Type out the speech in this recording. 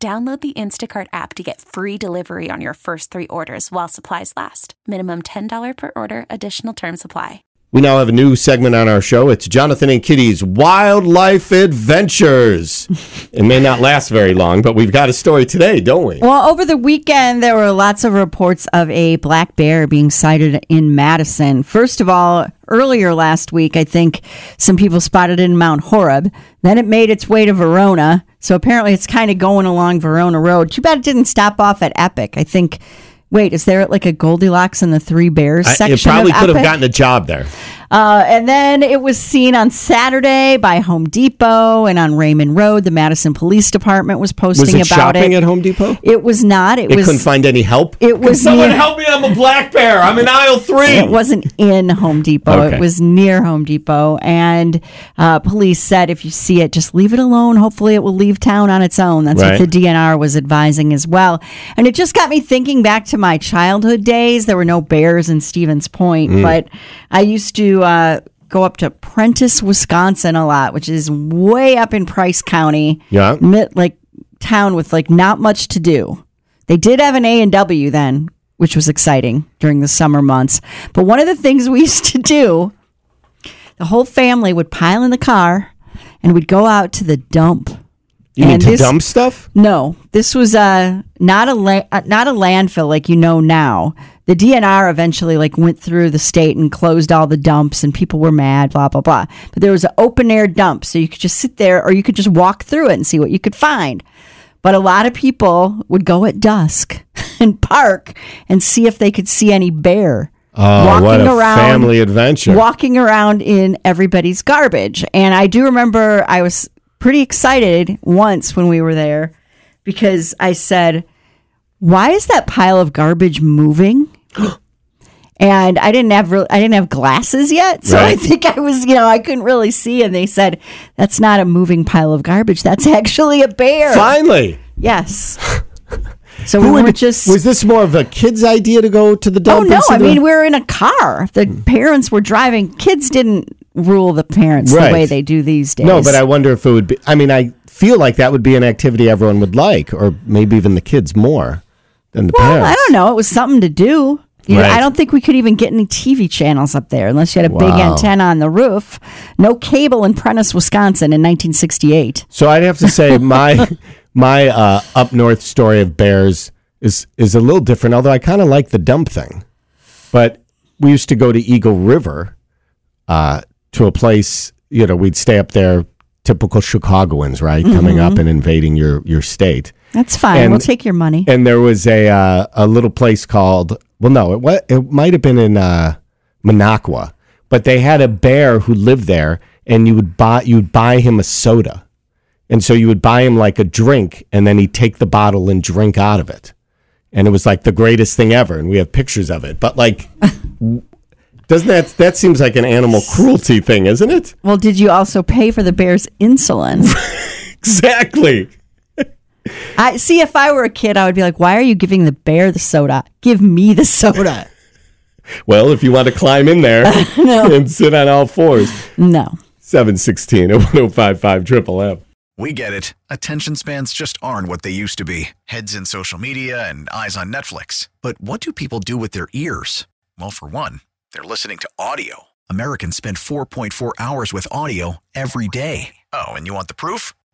Download the Instacart app to get free delivery on your first three orders while supplies last. Minimum $10 per order, additional term supply. We now have a new segment on our show. It's Jonathan and Kitty's Wildlife Adventures. it may not last very long, but we've got a story today, don't we? Well, over the weekend, there were lots of reports of a black bear being sighted in Madison. First of all, earlier last week, I think some people spotted it in Mount Horeb. Then it made its way to Verona. So apparently it's kind of going along Verona Road. Too bad it didn't stop off at Epic. I think. Wait, is there like a Goldilocks and the Three Bears I- section? it probably could have gotten a job there. Uh, and then it was seen on Saturday by Home Depot and on Raymond Road. The Madison Police Department was posting Was it about shopping it. at Home Depot? it was not. It It was. couldn't find any help. It was Can someone near- help me. I'm a black bear. I'm in aisle three. It wasn't in Home Depot. Okay. It was near Home Depot. And uh, police said if you see it, just leave it alone. Hopefully, it will leave town on its own. That's Right. what the DNR was advising as well. And it just got me thinking back to my childhood days. There were no bears in Stevens Point, Mm. but I used to. Uh, Go up to Prentice, Wisconsin a lot, which is way up in Price County. Yeah. Mid, like town with like not much to do. They did have an A and W then, which was exciting during the summer months. But one of the things we used to do, the whole family would pile in the car and we'd go out to the dump. You mean And to this- dump stuff? No, this was uh, not a la- uh, not a landfill like you know now. The DNR eventually like went through the state and closed all the dumps, and people were mad. Blah blah blah. But there was an open air dump, so you could just sit there, or you could just walk through it and see what you could find. But a lot of people would go at dusk and park and see if they could see any bear Oh, what a family adventure. walking around in everybody's garbage. And I do remember I was pretty excited once when we were there because I said, "Why is that pile of garbage moving?" and I didn't have I didn't have glasses yet, so I think I was you know I couldn't really see. And they said, "That's not a moving pile of garbage. That's actually a bear." Finally. Yes. So we were just was this more of a kid's idea to go to the Oh dump? and no! I mean, we were in a car. The hmm. parents were driving. Kids didn't rule the parents Right. the way they do these days. No, but I wonder if it would be. I mean, I feel like that would be an activity everyone would like, or maybe even the kids more than the well, parents. I don't know. It was something to do. You know, I don't think we could even get any TV channels up there unless you had a big antenna on the roof. No cable in Prentice, Wisconsin, in 1968. So I'd have to say my my uh, up north story of bears is is a little different. Although I kind of like the dump thing, but we used to go to Eagle River uh, to a place. You know, we'd stay up there. Typical Chicagoans, right? Coming up and invading your your state. That's fine. And- we'll take your money. and there was a uh, a little place called well no it wa- it might have been in uh, Minocqua but they had a bear who lived there and you would buy you'd buy him a soda and so you would buy him like a drink and then he'd take the bottle and drink out of it and it was like the greatest thing ever and we have pictures of it but like doesn't that that seems like an animal cruelty thing isn't it well, did you also pay for the bear's insulin? exactly I see. If I were a kid, I would be like, "Why are you giving the bear the soda? Give me the soda." well if you want to climb in there and sit on all fours no. 716 at 1055 Triple M. We get it. Attention spans just aren't what they used to be heads in social media and eyes on Netflix. But what do people do with their ears? Well, for one, they're listening to audio. Americans spend 4.4 hours with audio every day. Oh, and you want the proof?